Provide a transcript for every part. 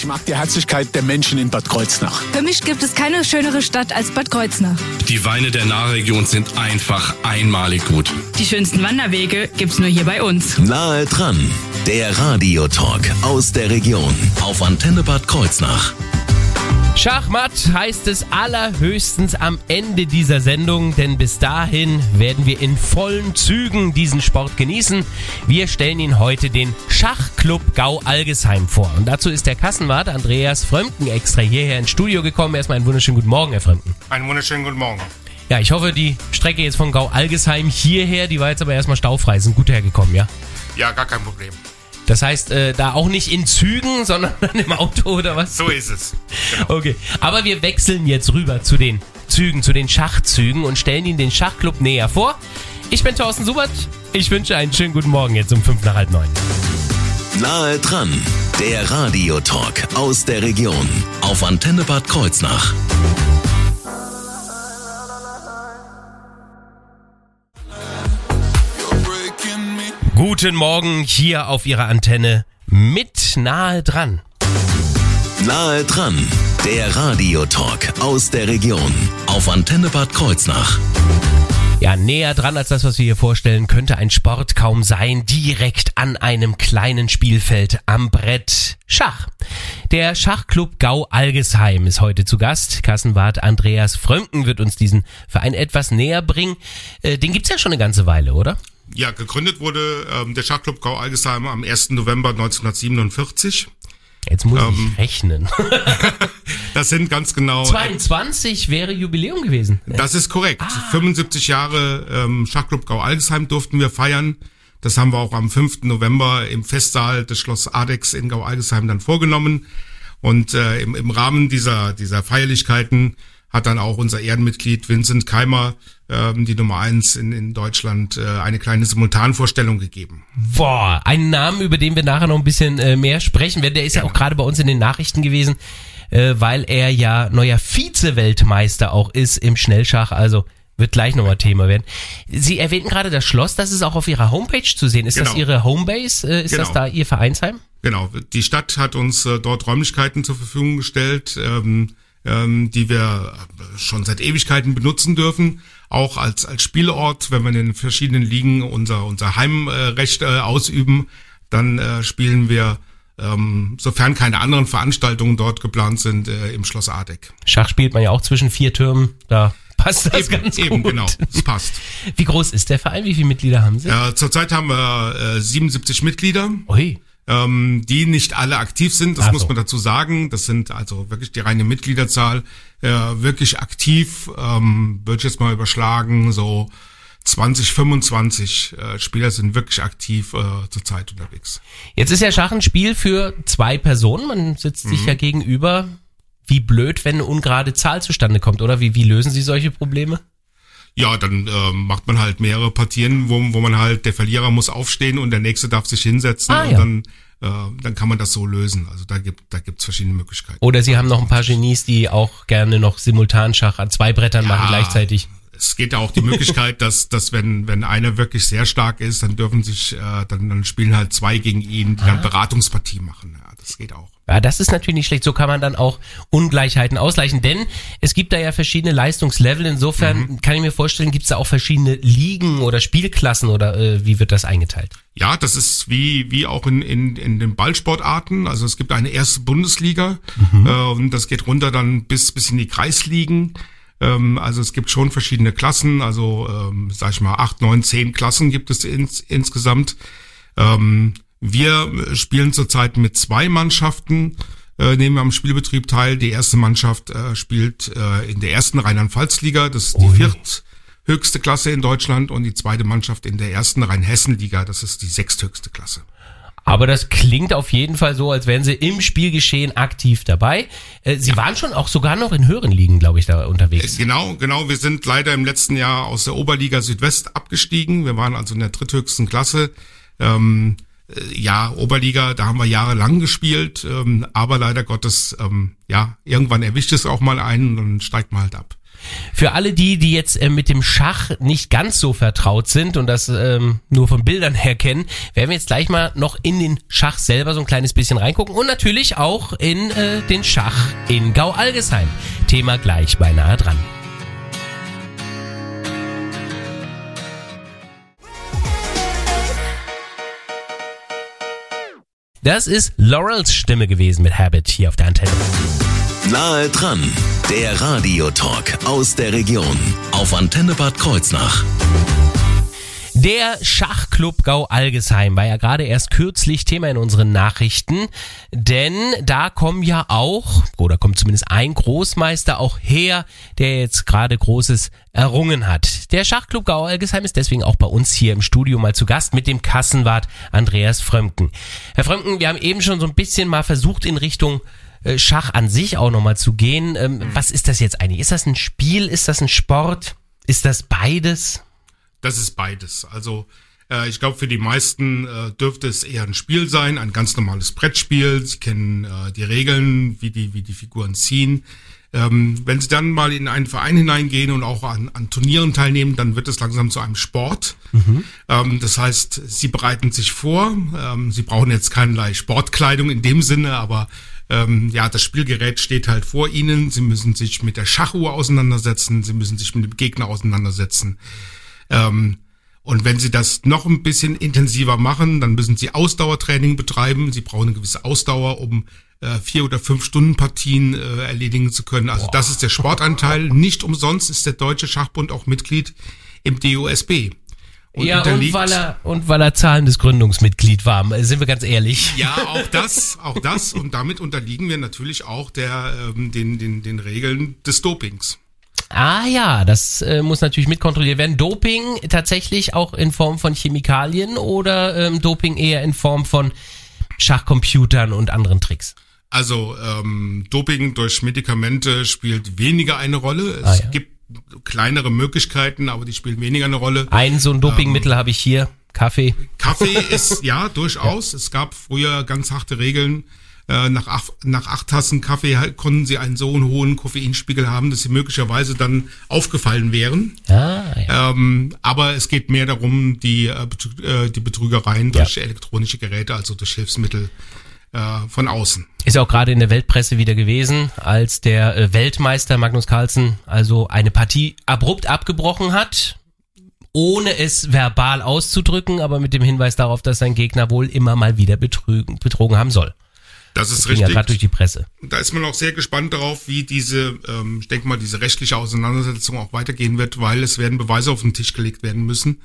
Ich mag die Herzlichkeit der Menschen in Bad Kreuznach. Für mich gibt es keine schönere Stadt als Bad Kreuznach. Die Weine der Nahregion sind einfach einmalig gut. Die schönsten Wanderwege gibt's nur hier bei uns. Nahe dran, der Radiotalk aus der Region auf Antenne Bad Kreuznach. Schachmatt heißt es allerhöchstens am Ende dieser Sendung, denn bis dahin werden wir in vollen Zügen diesen Sport genießen. Wir stellen Ihnen heute den Schachclub Gau Algesheim vor. Und dazu ist der Kassenwart Andreas Frömken extra hierher ins Studio gekommen. Erstmal einen wunderschönen guten Morgen, Herr Frömken. Einen wunderschönen guten Morgen. Ja, ich hoffe, die Strecke jetzt von Gau Algesheim hierher, die war jetzt aber erstmal staufrei, sind gut hergekommen, ja? Ja, gar kein Problem. Das heißt, äh, da auch nicht in Zügen, sondern im Auto oder was? So ist es. Genau. Okay, aber wir wechseln jetzt rüber zu den Zügen, zu den Schachzügen und stellen Ihnen den Schachclub näher vor. Ich bin Thorsten Subert. Ich wünsche einen schönen guten Morgen jetzt um fünf nach halb neun. Nahe dran, der Radiotalk aus der Region auf Antenne Bad Kreuznach. Guten Morgen hier auf Ihrer Antenne mit nahe dran. Nahe dran, der Radiotalk aus der Region auf Antenne Bad Kreuznach. Ja, näher dran als das, was wir hier vorstellen, könnte ein Sport kaum sein. Direkt an einem kleinen Spielfeld am Brett. Schach. Der Schachclub Gau Algesheim ist heute zu Gast. Kassenwart Andreas Frömken wird uns diesen Verein etwas näher bringen. Äh, den gibt's ja schon eine ganze Weile, oder? Ja, gegründet wurde ähm, der Schachclub Gau Algesheim am 1. November 1947. Jetzt muss ähm, ich rechnen. das sind ganz genau. 22 wäre Jubiläum gewesen. Das ist korrekt. Ah. 75 Jahre ähm, Schachclub Gau Algesheim durften wir feiern. Das haben wir auch am 5. November im Festsaal des Schloss Adex in Gau Algesheim dann vorgenommen. Und äh, im, im Rahmen dieser, dieser Feierlichkeiten hat dann auch unser Ehrenmitglied Vincent Keimer, ähm, die Nummer eins in, in Deutschland, äh, eine kleine Simultanvorstellung gegeben. Boah, einen Namen, über den wir nachher noch ein bisschen äh, mehr sprechen werden. Der ist ja, ja auch gerade bei uns in den Nachrichten gewesen, äh, weil er ja neuer Vize-Weltmeister auch ist im Schnellschach. Also wird gleich nochmal Thema werden. Sie erwähnten gerade das Schloss, das ist auch auf Ihrer Homepage zu sehen. Ist genau. das Ihre Homebase? Äh, ist genau. das da Ihr Vereinsheim? Genau, die Stadt hat uns äh, dort Räumlichkeiten zur Verfügung gestellt. Ähm, ähm, die wir schon seit Ewigkeiten benutzen dürfen, auch als als Spielort, wenn wir in den verschiedenen Ligen unser unser Heimrecht äh, ausüben, dann äh, spielen wir ähm, sofern keine anderen Veranstaltungen dort geplant sind, äh, im Schloss Adeck. Schach spielt man ja auch zwischen vier Türmen, da passt das eben, ganz eben, gut. genau, es passt. Wie groß ist der Verein? Wie viele Mitglieder haben Sie? Ja, zurzeit haben wir äh, 77 Mitglieder. Ui ähm, die nicht alle aktiv sind, das Ach muss man dazu sagen. Das sind also wirklich die reine Mitgliederzahl. Äh, wirklich aktiv, ähm, würde ich jetzt mal überschlagen, so 20, 25 äh, Spieler sind wirklich aktiv äh, zurzeit unterwegs. Jetzt ist ja Schach ein Spiel für zwei Personen. Man sitzt mhm. sich ja gegenüber. Wie blöd, wenn eine ungerade Zahl zustande kommt, oder? Wie, wie lösen Sie solche Probleme? Ja, dann äh, macht man halt mehrere Partien, wo, wo man halt, der Verlierer muss aufstehen und der nächste darf sich hinsetzen ah, und ja. dann äh, dann kann man das so lösen. Also da gibt da gibt's verschiedene Möglichkeiten. Oder Sie haben noch ein paar Genies, die auch gerne noch Simultanschach an zwei Brettern ja, machen gleichzeitig. Es geht ja auch die Möglichkeit, dass, dass wenn, wenn einer wirklich sehr stark ist, dann dürfen sich, äh, dann, dann spielen halt zwei gegen ihn, die dann ah. Beratungspartie machen. Ja, das geht auch. Ja, das ist natürlich nicht schlecht. So kann man dann auch Ungleichheiten ausgleichen. Denn es gibt da ja verschiedene Leistungslevel. Insofern mhm. kann ich mir vorstellen, gibt es da auch verschiedene Ligen oder Spielklassen oder äh, wie wird das eingeteilt? Ja, das ist wie, wie auch in, in, in den Ballsportarten. Also es gibt eine erste Bundesliga mhm. äh, und das geht runter dann bis, bis in die Kreisligen. Ähm, also es gibt schon verschiedene Klassen. Also ähm, sag ich mal, acht, neun, zehn Klassen gibt es ins, insgesamt. Ähm, wir spielen zurzeit mit zwei Mannschaften, äh, nehmen am Spielbetrieb teil. Die erste Mannschaft äh, spielt äh, in der ersten Rheinland-Pfalz-Liga, das ist die vierthöchste Klasse in Deutschland, und die zweite Mannschaft in der ersten Rhein-Hessen-Liga, das ist die sechsthöchste Klasse. Aber das klingt auf jeden Fall so, als wären sie im Spielgeschehen aktiv dabei. Äh, sie ja. waren schon auch sogar noch in höheren Ligen, glaube ich, da unterwegs. Genau, genau. Wir sind leider im letzten Jahr aus der Oberliga Südwest abgestiegen. Wir waren also in der dritthöchsten Klasse. Ähm, äh, ja, Oberliga, da haben wir jahrelang gespielt, ähm, aber leider Gottes, ähm, ja, irgendwann erwischt es auch mal einen und dann steigt man halt ab. Für alle die, die jetzt äh, mit dem Schach nicht ganz so vertraut sind und das ähm, nur von Bildern her kennen, werden wir jetzt gleich mal noch in den Schach selber so ein kleines bisschen reingucken und natürlich auch in äh, den Schach in Gau-Algesheim. Thema gleich beinahe dran. Das ist Laurels Stimme gewesen mit Habit hier auf der Antenne. Nahe dran, der Radiotalk aus der Region auf Antenne Bad Kreuznach. Der Schachclub Gau-Algesheim war ja gerade erst kürzlich Thema in unseren Nachrichten, denn da kommen ja auch, oder kommt zumindest ein Großmeister auch her, der jetzt gerade Großes errungen hat. Der Schachclub Gau-Algesheim ist deswegen auch bei uns hier im Studio mal zu Gast mit dem Kassenwart Andreas Frömken. Herr Frömken, wir haben eben schon so ein bisschen mal versucht in Richtung Schach an sich auch nochmal zu gehen. Ähm, was ist das jetzt eigentlich? Ist das ein Spiel? Ist das ein Sport? Ist das beides? Das ist beides. Also äh, ich glaube, für die meisten äh, dürfte es eher ein Spiel sein, ein ganz normales Brettspiel. Sie kennen äh, die Regeln, wie die, wie die Figuren ziehen. Ähm, wenn Sie dann mal in einen Verein hineingehen und auch an, an Turnieren teilnehmen, dann wird es langsam zu einem Sport. Mhm. Ähm, das heißt, Sie bereiten sich vor. Ähm, Sie brauchen jetzt keinerlei Sportkleidung in dem Sinne, aber ähm, ja, das Spielgerät steht halt vor Ihnen. Sie müssen sich mit der Schachuhr auseinandersetzen. Sie müssen sich mit dem Gegner auseinandersetzen. Ähm, und wenn Sie das noch ein bisschen intensiver machen, dann müssen Sie Ausdauertraining betreiben. Sie brauchen eine gewisse Ausdauer, um äh, vier oder fünf Stunden Partien äh, erledigen zu können. Also Boah. das ist der Sportanteil. Nicht umsonst ist der Deutsche Schachbund auch Mitglied im DOSB. Und ja, und weil, er, und weil er zahlendes Gründungsmitglied war, äh, sind wir ganz ehrlich. Ja, auch das, auch das. Und damit unterliegen wir natürlich auch der, ähm, den, den, den Regeln des Dopings. Ah ja, das äh, muss natürlich mitkontrolliert werden. Doping tatsächlich auch in Form von Chemikalien oder ähm, Doping eher in Form von Schachcomputern und anderen Tricks? Also ähm, Doping durch Medikamente spielt weniger eine Rolle. Es ah, ja. gibt kleinere Möglichkeiten, aber die spielen weniger eine Rolle. Ein so ein Dopingmittel ähm, habe ich hier, Kaffee. Kaffee ist ja durchaus. Ja. Es gab früher ganz harte Regeln nach, acht, nach acht Tassen Kaffee konnten sie einen so hohen Koffeinspiegel haben, dass sie möglicherweise dann aufgefallen wären. Ah, ja. ähm, aber es geht mehr darum, die, äh, äh die Betrügereien durch ja. elektronische Geräte, also durch Hilfsmittel äh, von außen. Ist auch gerade in der Weltpresse wieder gewesen, als der äh, Weltmeister Magnus Carlsen also eine Partie abrupt abgebrochen hat, ohne es verbal auszudrücken, aber mit dem Hinweis darauf, dass sein Gegner wohl immer mal wieder betrügen, betrogen haben soll. Das ist das richtig. Ja, gerade durch die Presse. Da ist man auch sehr gespannt darauf, wie diese, ähm, ich denke mal, diese rechtliche Auseinandersetzung auch weitergehen wird, weil es werden Beweise auf den Tisch gelegt werden müssen.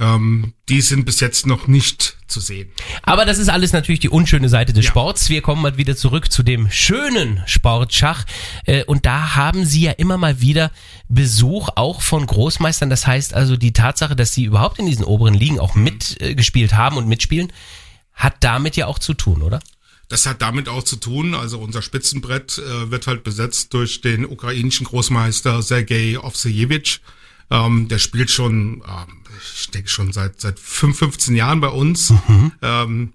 Ähm, die sind bis jetzt noch nicht zu sehen. Aber das ist alles natürlich die unschöne Seite des ja. Sports. Wir kommen mal wieder zurück zu dem schönen Sportschach. Äh, und da haben Sie ja immer mal wieder Besuch auch von Großmeistern. Das heißt also, die Tatsache, dass Sie überhaupt in diesen oberen Ligen auch mitgespielt haben und mitspielen, hat damit ja auch zu tun, oder? Das hat damit auch zu tun, also unser Spitzenbrett äh, wird halt besetzt durch den ukrainischen Großmeister Sergei Ovsejewitsch. Ähm, der spielt schon, äh, ich denke schon seit seit 5, 15 Jahren bei uns. Mhm. Ähm,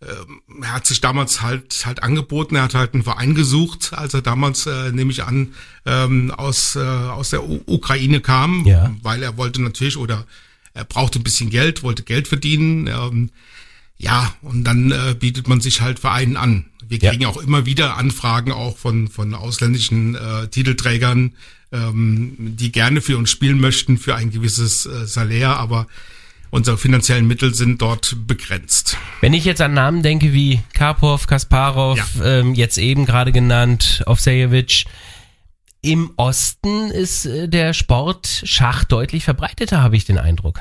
äh, er hat sich damals halt halt angeboten, er hat halt einen Verein gesucht, als er damals, äh, nehme ich an, ähm, aus, äh, aus der U Ukraine kam, ja. weil er wollte natürlich oder er brauchte ein bisschen Geld, wollte Geld verdienen. Ähm, ja, und dann äh, bietet man sich halt Vereinen an. Wir kriegen ja. auch immer wieder Anfragen auch von, von ausländischen äh, Titelträgern, ähm, die gerne für uns spielen möchten für ein gewisses äh, Salär, aber unsere finanziellen Mittel sind dort begrenzt. Wenn ich jetzt an Namen denke wie Karpov, Kasparov, ja. ähm, jetzt eben gerade genannt, Ovsejevic, im Osten ist äh, der Sport Schach deutlich verbreiteter, habe ich den Eindruck.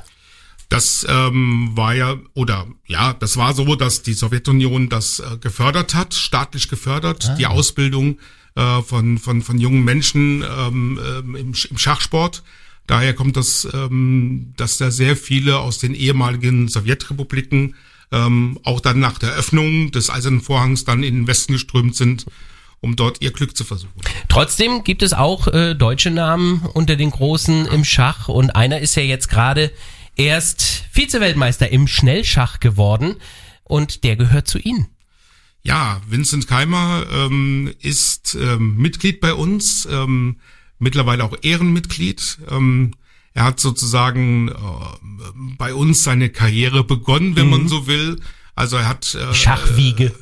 Das ähm, war ja, oder ja, das war so, dass die Sowjetunion das äh, gefördert hat, staatlich gefördert, ah. die Ausbildung äh, von, von, von jungen Menschen ähm, ähm, im, im Schachsport. Daher kommt das, ähm, dass da sehr viele aus den ehemaligen Sowjetrepubliken ähm, auch dann nach der Öffnung des Eisernen Vorhangs dann in den Westen geströmt sind um dort ihr Glück zu versuchen. Trotzdem gibt es auch äh, deutsche Namen unter den Großen im Schach und einer ist ja jetzt gerade erst Vize-Weltmeister im Schnellschach geworden und der gehört zu Ihnen. Ja, Vincent Keimer ähm, ist ähm, Mitglied bei uns. Ähm, mittlerweile auch Ehrenmitglied. Ähm, er hat sozusagen äh, bei uns seine Karriere begonnen, wenn man so will. Also er hat äh, Schachwiege.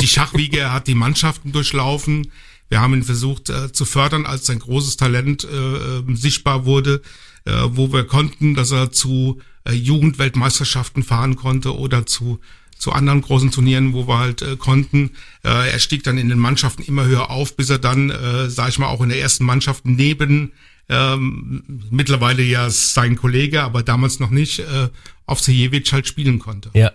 die Schachwiege, er hat die Mannschaften durchlaufen. Wir haben ihn versucht äh, zu fördern, als sein großes Talent äh, äh, sichtbar wurde, äh, wo wir konnten, dass er zu äh, Jugendweltmeisterschaften fahren konnte oder zu zu anderen großen Turnieren, wo wir halt äh, konnten. Äh, er stieg dann in den Mannschaften immer höher auf, bis er dann, äh, sag ich mal, auch in der ersten Mannschaft neben ähm, mittlerweile ja sein Kollege, aber damals noch nicht, äh, auf Sejewitsch halt spielen konnte. Ja.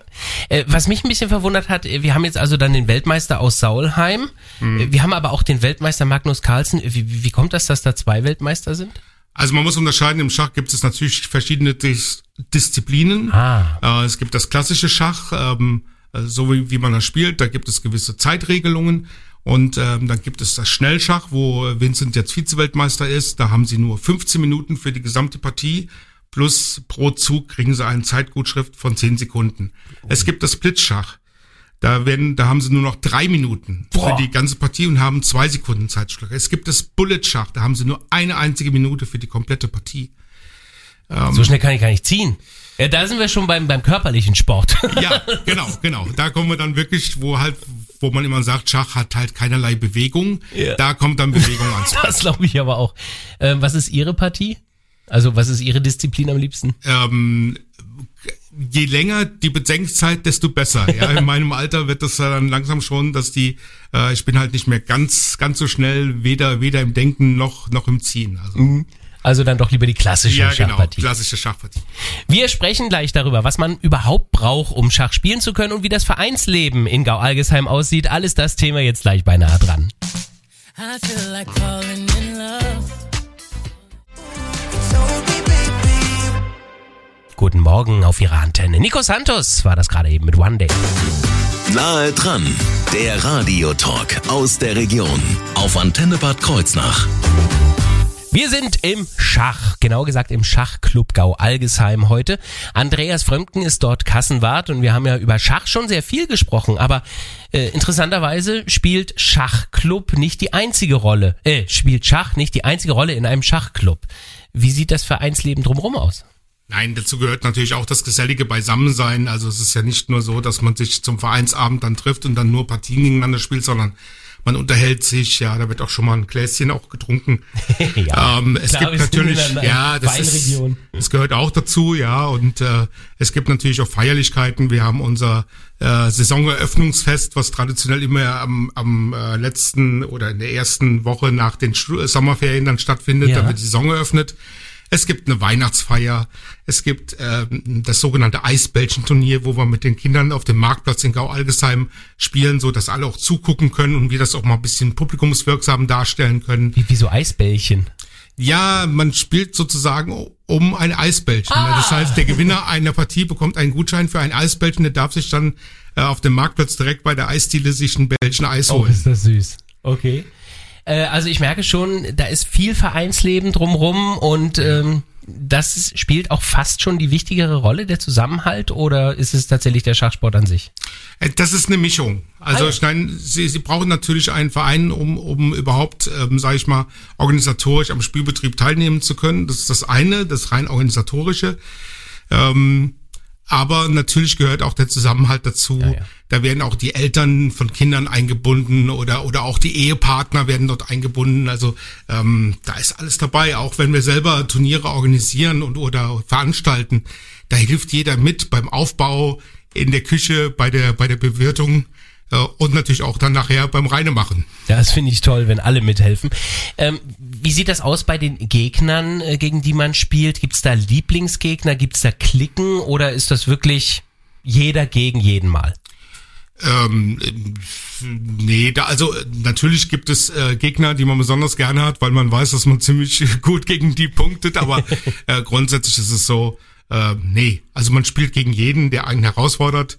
Äh, was mich ein bisschen verwundert hat, äh, wir haben jetzt also dann den Weltmeister aus Saulheim. Mhm. Wir haben aber auch den Weltmeister Magnus Carlsen. Wie, wie- wie kommt das, dass da zwei Weltmeister sind? Also man muss unterscheiden, im Schach gibt es natürlich verschiedene Dis Disziplinen. Ah. Äh, es gibt das klassische Schach, ähm, äh, so wie, wie man das spielt, da gibt es gewisse Zeitregelungen. Und ähm, dann gibt es das Schnellschach, wo Vincent jetzt Vize-Weltmeister ist. Da haben sie nur 15 Minuten für die gesamte Partie. Plus pro Zug kriegen sie eine Zeitgutschrift von 10 Sekunden. Es gibt das Blitzschach. Da werden, da haben sie nur noch drei Minuten Boah. für die ganze Partie und haben zwei Sekunden Zeitschlag. Es gibt das Bullet-Schach. Da haben sie nur eine einzige Minute für die komplette Partie. So schnell kann ich gar nicht ziehen. Ja, da sind wir schon beim, beim körperlichen Sport. Ja, genau, genau. Da kommen wir dann wirklich, wo halt, wo man immer sagt, Schach hat halt keinerlei Bewegung. Ja. Da kommt dann Bewegung ans. Das glaube ich aber auch. Ähm, was ist Ihre Partie? Also was ist Ihre Disziplin am liebsten? ähm, je länger die Bedenkzeit, desto besser. Ja, in meinem Alter wird das ja dann langsam schon, dass die, äh, ich bin halt nicht mehr ganz, ganz so schnell, weder, weder im Denken noch, noch im Ziehen. Also, Also dann doch lieber die klassische ja, genau, Schachpartie. klassische Schachpartie. Wir sprechen gleich darüber, was man überhaupt braucht, um Schach spielen zu können und wie das Vereinsleben in Gau-Algesheim aussieht. Alles das Thema jetzt gleich beinahe dran. I feel like falling in love. Guten Morgen auf Ihrer Antenne. Nico Santos war das gerade eben mit One Day. Nahe dran, der Radiotalk aus der Region auf Antenne Bad Kreuznach. Wir sind im Schach, genau gesagt im Schachclub Gau-Algesheim heute. Andreas Frömken ist dort Kassenwart und wir haben ja über Schach schon sehr viel gesprochen, aber äh, interessanterweise spielt Schachclub nicht die einzige Rolle, äh, spielt Schach nicht die einzige Rolle in einem Schachclub. Wie sieht das Vereinsleben drumherum aus? Nein, dazu gehört natürlich auch das gesellige Beisammensein. Also es ist ja nicht nur so, dass man sich zum Vereinsabend dann trifft und dann nur Partien gegeneinander spielt, sondern man unterhält sich, ja, da wird auch schon mal ein Gläschen auch getrunken. Ja, ähm, es klar, gibt natürlich, ja, das ist, das gehört auch dazu, ja, und äh, es gibt natürlich auch Feierlichkeiten. Wir haben unser äh, Saisoneröffnungsfest, was traditionell immer am, am äh, letzten oder in der ersten Woche nach den Sommerferien dann stattfindet. Ja. Da wird die Saison eröffnet. Es gibt eine Weihnachtsfeier. Es gibt ähm, das sogenannte Eisbällchenturnier, wo wir mit den Kindern auf dem Marktplatz in Gau-Algesheim spielen, so dass alle auch zugucken können und wir das auch mal ein bisschen publikumswirksam darstellen können. Wie, wie so Eisbällchen. Ja, man spielt sozusagen um ein Eisbällchen. Das heißt, der Gewinner einer Partie bekommt einen Gutschein für ein Eisbällchen, der darf sich dann äh, auf dem Marktplatz direkt bei der Eisdiele sich ein Bällchen Eis Oh, holen. ist das süß. Okay. Äh, also ich merke schon, da ist viel Vereinsleben drumrum und ähm, das spielt auch fast schon die wichtigere Rolle, der Zusammenhalt, oder ist es tatsächlich der Schachsport an sich? Äh, Das ist eine Mischung. Also ich meine, sie, sie brauchen natürlich einen Verein, um, um überhaupt, ähm, sage ich mal, organisatorisch am Spielbetrieb teilnehmen zu können. Das ist das eine, das rein organisatorische. Ähm, aber natürlich gehört auch der Zusammenhalt dazu. Ja, ja. Da werden auch die Eltern von Kindern eingebunden oder oder auch die Ehepartner werden dort eingebunden. Also ähm, da ist alles dabei. Auch wenn wir selber Turniere organisieren und oder veranstalten, da hilft jeder mit beim Aufbau in der Küche, bei der bei der Bewirtung und natürlich auch dann nachher beim Reinemachen. Ja, das finde ich toll, wenn alle mithelfen. Ähm, wie sieht das aus bei den Gegnern, äh, gegen die man spielt? Gibt es da Lieblingsgegner? Gibt es da Klicken? Oder ist das wirklich jeder gegen jeden Mal? Ähm, äh, nee, da, also äh, natürlich gibt es äh, Gegner, die man besonders gerne hat, weil man weiß, dass man ziemlich gut gegen die punktet, aber äh, grundsätzlich ist es so, äh, nee, also man spielt gegen jeden, der einen herausfordert.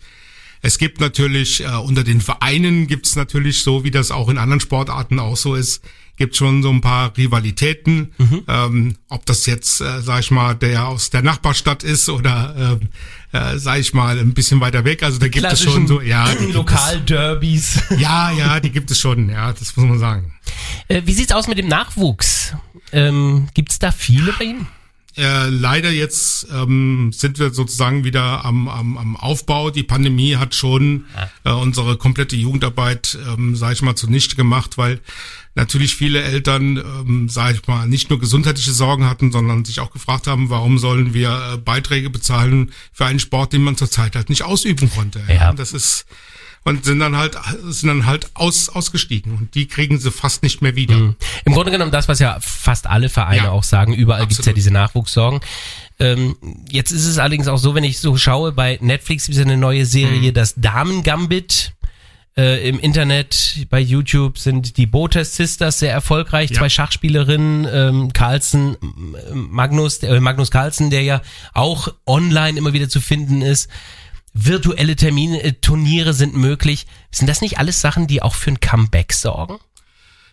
Es gibt natürlich, äh, unter den Vereinen gibt es natürlich so, wie das auch in anderen Sportarten auch so ist, gibt schon so ein paar Rivalitäten. Ähm, ob das jetzt, äh, sag ich mal, der aus der Nachbarstadt ist oder, ähm, äh, sag ich mal, ein bisschen weiter weg. Also da gibt es schon so, ja. Lokalderbys. Ja, ja, die gibt es schon, ja, das muss man sagen. Äh, wie sieht's aus mit dem Nachwuchs? Ähm, gibt's da viele bei Ihnen? Äh, leider jetzt ähm, sind wir sozusagen wieder am, am, am Aufbau. Die Pandemie hat schon äh, unsere komplette Jugendarbeit, ähm, sage ich mal, zunichte gemacht, weil natürlich viele Eltern, ähm, sage ich mal, nicht nur gesundheitliche Sorgen hatten, sondern sich auch gefragt haben, warum sollen wir äh, Beiträge bezahlen für einen Sport, den man zurzeit halt nicht ausüben konnte. Ja. Das ist und sind dann halt sind dann halt aus, ausgestiegen und die kriegen sie fast nicht mehr wieder. Im Grunde genommen das, was ja fast alle Vereine Ja. auch sagen, überall gibt's ja Absolut. diese Nachwuchssorgen. Ähm, jetzt ist es allerdings auch so, wenn ich so schaue, bei Netflix gibt es ja eine neue Serie, Mhm. das Damen-Gambit. Äh, Im Internet, bei YouTube sind die Botes Sisters sehr erfolgreich, Ja. zwei Schachspielerinnen, ähm, Carlsen, äh, Magnus, äh, Magnus Carlsen, der ja auch online immer wieder zu finden ist. Virtuelle Termine, äh, Turniere sind möglich. Sind das nicht alles Sachen, die auch für ein Comeback sorgen?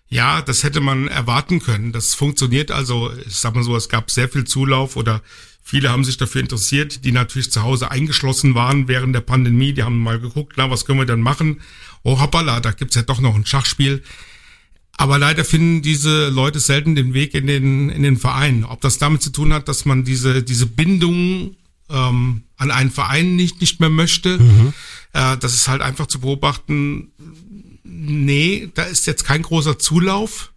Ja, das hätte man erwarten können. Das funktioniert also, ich sag mal so, es gab sehr viel Zulauf oder viele haben sich dafür interessiert, die natürlich zu Hause eingeschlossen waren während der Pandemie. Die haben mal geguckt, na, was können wir denn machen? Oh, hoppala, da gibt's ja doch noch ein Schachspiel. Aber leider finden diese Leute selten den Weg in den, in den Verein. Ob das damit zu tun hat, dass man diese, diese Bindung ähm, an einen Verein nicht, nicht mehr möchte, äh, das ist halt einfach zu beobachten, nee, da ist jetzt kein großer Zulauf.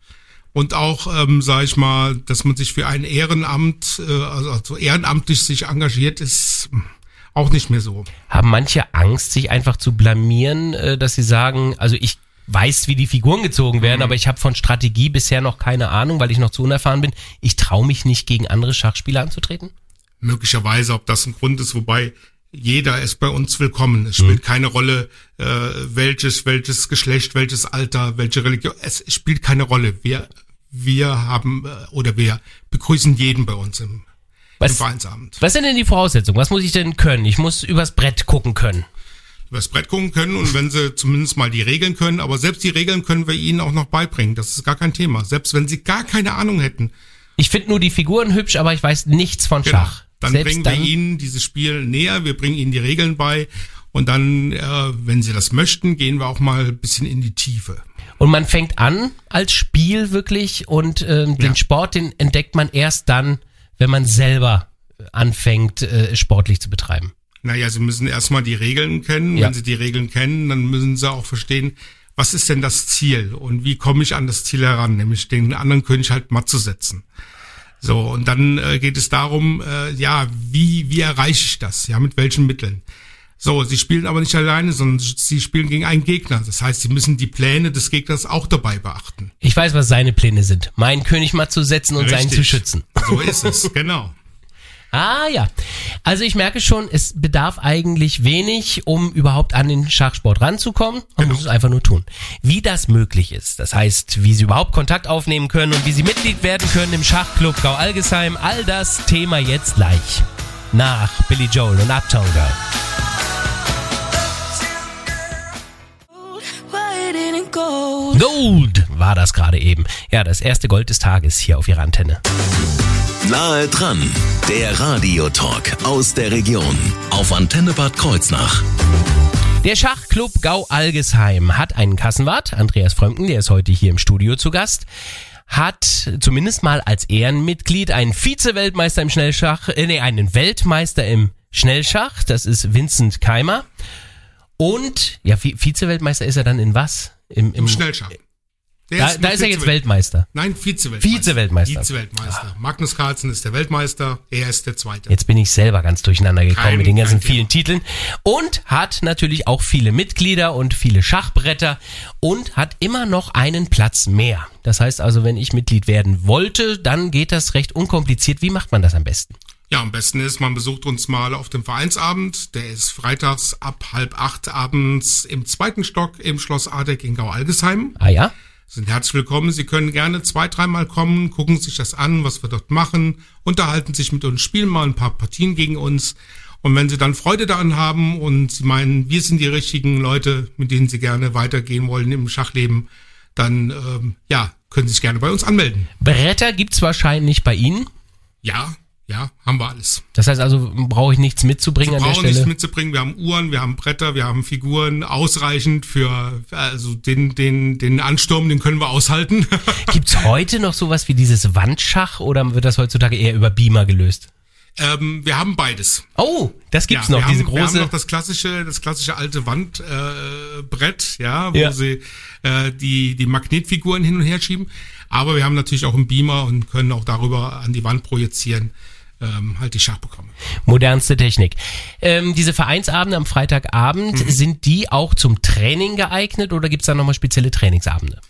Und auch, ähm, sage ich mal, dass man sich für ein Ehrenamt, äh, also, also ehrenamtlich sich engagiert, ist auch nicht mehr so. Haben manche Angst, sich einfach zu blamieren, äh, dass sie sagen, also ich weiß, wie die Figuren gezogen werden, aber ich habe von Strategie bisher noch keine Ahnung, weil ich noch zu unerfahren bin. Ich traue mich nicht, gegen andere Schachspieler anzutreten? Möglicherweise, ob das ein Grund ist, wobei jeder ist bei uns willkommen. Es spielt keine Rolle, äh, welches, welches Geschlecht, welches Alter, welche Religion. Es spielt keine Rolle. Wir, wir haben äh, oder wir begrüßen jeden bei uns im, im Was, Vereinsabend. was sind denn die Voraussetzungen? Was muss ich denn können? Ich muss übers Brett gucken können. übers Brett gucken können und wenn sie zumindest mal die Regeln können, aber selbst die Regeln können wir ihnen auch noch beibringen. Das ist gar kein Thema. Selbst wenn sie gar keine Ahnung hätten, Ich finde nur die Figuren hübsch, aber ich weiß nichts von genau, Schach. Dann Selbst bringen wir ihnen dieses Spiel näher, wir bringen ihnen die Regeln bei und dann, äh, wenn sie das möchten, gehen wir auch mal ein bisschen in die Tiefe. Und man fängt an als Spiel wirklich und ähm, den Ja. Sport, den entdeckt man erst dann, wenn man selber anfängt, äh, sportlich zu betreiben. Naja, sie müssen erstmal die Regeln kennen. Ja. Wenn sie die Regeln kennen, dann müssen sie auch verstehen, was ist denn das Ziel und wie komme ich an das Ziel heran, nämlich den anderen König halt matt zu setzen. So, und dann äh, geht es darum, äh, ja, wie, wie erreiche ich das? Ja, mit welchen Mitteln? So, sie spielen aber nicht alleine, sondern sie spielen gegen einen Gegner. Das heißt, sie müssen die Pläne des Gegners auch dabei beachten. Ich weiß, was seine Pläne sind. Meinen König mal zu setzen und seinen Richtig. zu schützen. So ist es, genau. Ah ja. Also ich merke schon, es bedarf eigentlich wenig, um überhaupt an den Schachsport ranzukommen. Man muss es einfach nur tun. Wie das möglich ist, das heißt, wie Sie überhaupt Kontakt aufnehmen können und wie Sie Mitglied werden können im Schachclub Gau-Algesheim, all das Thema jetzt gleich. Nach Billy Joel und Uptown Girl. Gold war das gerade eben. Ja, das erste Gold des Tages hier auf Ihrer Antenne. Nahe dran, der Radiotalk aus der Region auf Antenne Bad Kreuznach. Der Schachclub Gau-Algesheim hat einen Kassenwart, Andreas Frömken, der ist heute hier im Studio zu Gast, hat zumindest mal als Ehrenmitglied einen Vize-Weltmeister im Schnellschach, äh, nee, einen Weltmeister im Schnellschach, das ist Vincent Keimer. Und, ja, Vi- Vize-Weltmeister ist er dann in was? Im, Im Schnellschach. Da, nur da ist er jetzt Weltmeister. Nein, Vize-Weltmeister. Vize-Weltmeister. Vize-Weltmeister. Magnus Carlsen ist der Weltmeister, er ist der Zweite. Jetzt bin ich selber ganz durcheinander gekommen Kein- mit den ganzen vielen Titeln. Und hat natürlich auch viele Mitglieder und viele Schachbretter und hat immer noch einen Platz mehr. Das heißt also, wenn ich Mitglied werden wollte, dann geht das recht unkompliziert. Wie macht man das am besten? Ja, am besten ist, man besucht uns mal auf dem Vereinsabend. Der ist freitags ab halb acht abends im zweiten Stock im Schloss Adeck in Gau-Algesheim. Ah ja? Sind herzlich willkommen. Sie können gerne zwei, dreimal kommen, gucken sich das an, was wir dort machen, unterhalten sich mit uns, spielen mal ein paar Partien gegen uns. Und wenn Sie dann Freude daran haben und Sie meinen, wir sind die richtigen Leute, mit denen Sie gerne weitergehen wollen im Schachleben, dann ähm, ja, können Sie sich gerne bei uns anmelden. Bretter gibt's wahrscheinlich bei Ihnen. Ja, Ja, haben wir alles. Das heißt also, brauche ich nichts mitzubringen Wir an der brauchen nichts Stelle? mitzubringen. Wir haben Uhren, wir haben Bretter, wir haben Figuren ausreichend für also den den den Ansturm, den können wir aushalten. Gibt's heute noch sowas wie dieses Wandschach oder wird das heutzutage eher über Beamer gelöst? ähm, wir haben beides. Oh, das gibt's ja, noch, wir diese haben, Wir haben große. noch das klassische, das klassische alte Wandbrett, äh, Brett, ja, wo Ja. sie äh, die die Magnetfiguren hin und her schieben. Aber wir haben natürlich auch einen Beamer und können auch darüber an die Wand projizieren, ähm, halt die Schachprogramme. Modernste Technik. Ähm, diese Vereinsabende am Freitagabend, Mhm. sind die auch zum Training geeignet oder gibt's da nochmal spezielle Trainingsabende?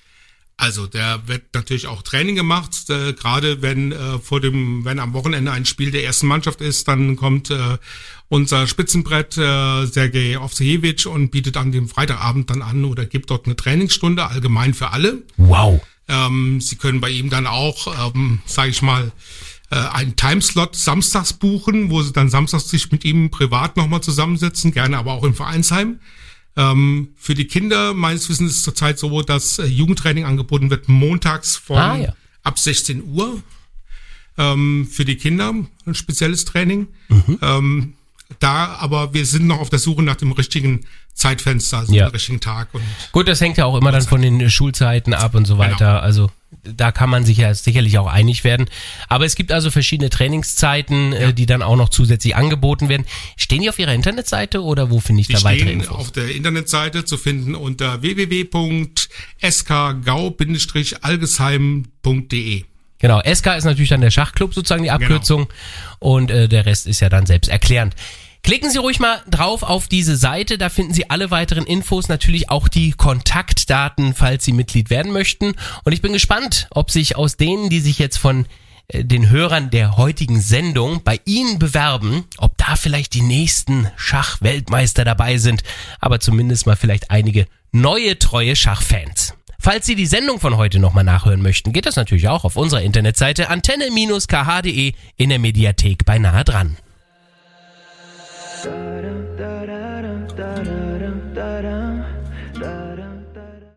Also, der wird natürlich auch Training gemacht, äh, gerade wenn äh, vor dem, wenn am Wochenende ein Spiel der ersten Mannschaft ist, dann kommt äh, unser Spitzenbrett äh, Sergej Ovsejewitsch und bietet an dem Freitagabend dann an oder gibt dort eine Trainingsstunde allgemein für alle. Wow. Ähm, Sie können bei ihm dann auch, ähm, sage ich mal, äh, einen Timeslot samstags buchen, wo Sie dann samstags sich mit ihm privat nochmal zusammensetzen, gerne aber auch im Vereinsheim. Ähm, für die Kinder, meines Wissens ist es zurzeit so, dass äh, Jugendtraining angeboten wird, montags von Ah, ja. ab 16 Uhr. Ähm, für die Kinder ein spezielles Training. Mhm. Ähm, da, aber wir sind noch auf der Suche nach dem richtigen Zeitfenster, also Ja. dem richtigen Tag. Und Gut, das hängt ja auch immer dann von den Schulzeiten ab und so Genau. weiter. Also da kann man sich ja sicherlich auch einig werden. Aber es gibt also verschiedene Trainingszeiten, äh, die dann auch noch zusätzlich angeboten werden. Stehen die auf Ihrer Internetseite oder wo finde ich Die da weitere stehen Infos? auf der Internetseite zu finden unter www.skgau-algesheim.de. Genau, SK ist natürlich dann der Schachclub sozusagen die Abkürzung und äh, der Rest ist ja dann selbst erklärend. Klicken Sie ruhig mal drauf auf diese Seite, da finden Sie alle weiteren Infos, natürlich auch die Kontaktdaten, falls Sie Mitglied werden möchten. Und ich bin gespannt, ob sich aus denen, die sich jetzt von äh, den Hörern der heutigen Sendung bei Ihnen bewerben, ob da vielleicht die nächsten Schachweltmeister dabei sind, aber zumindest mal vielleicht einige neue treue Schachfans. Falls Sie die Sendung von heute nochmal nachhören möchten, geht das natürlich auch auf unserer Internetseite antenne-kh.de in der Mediathek beinahe dran. Da, da, da,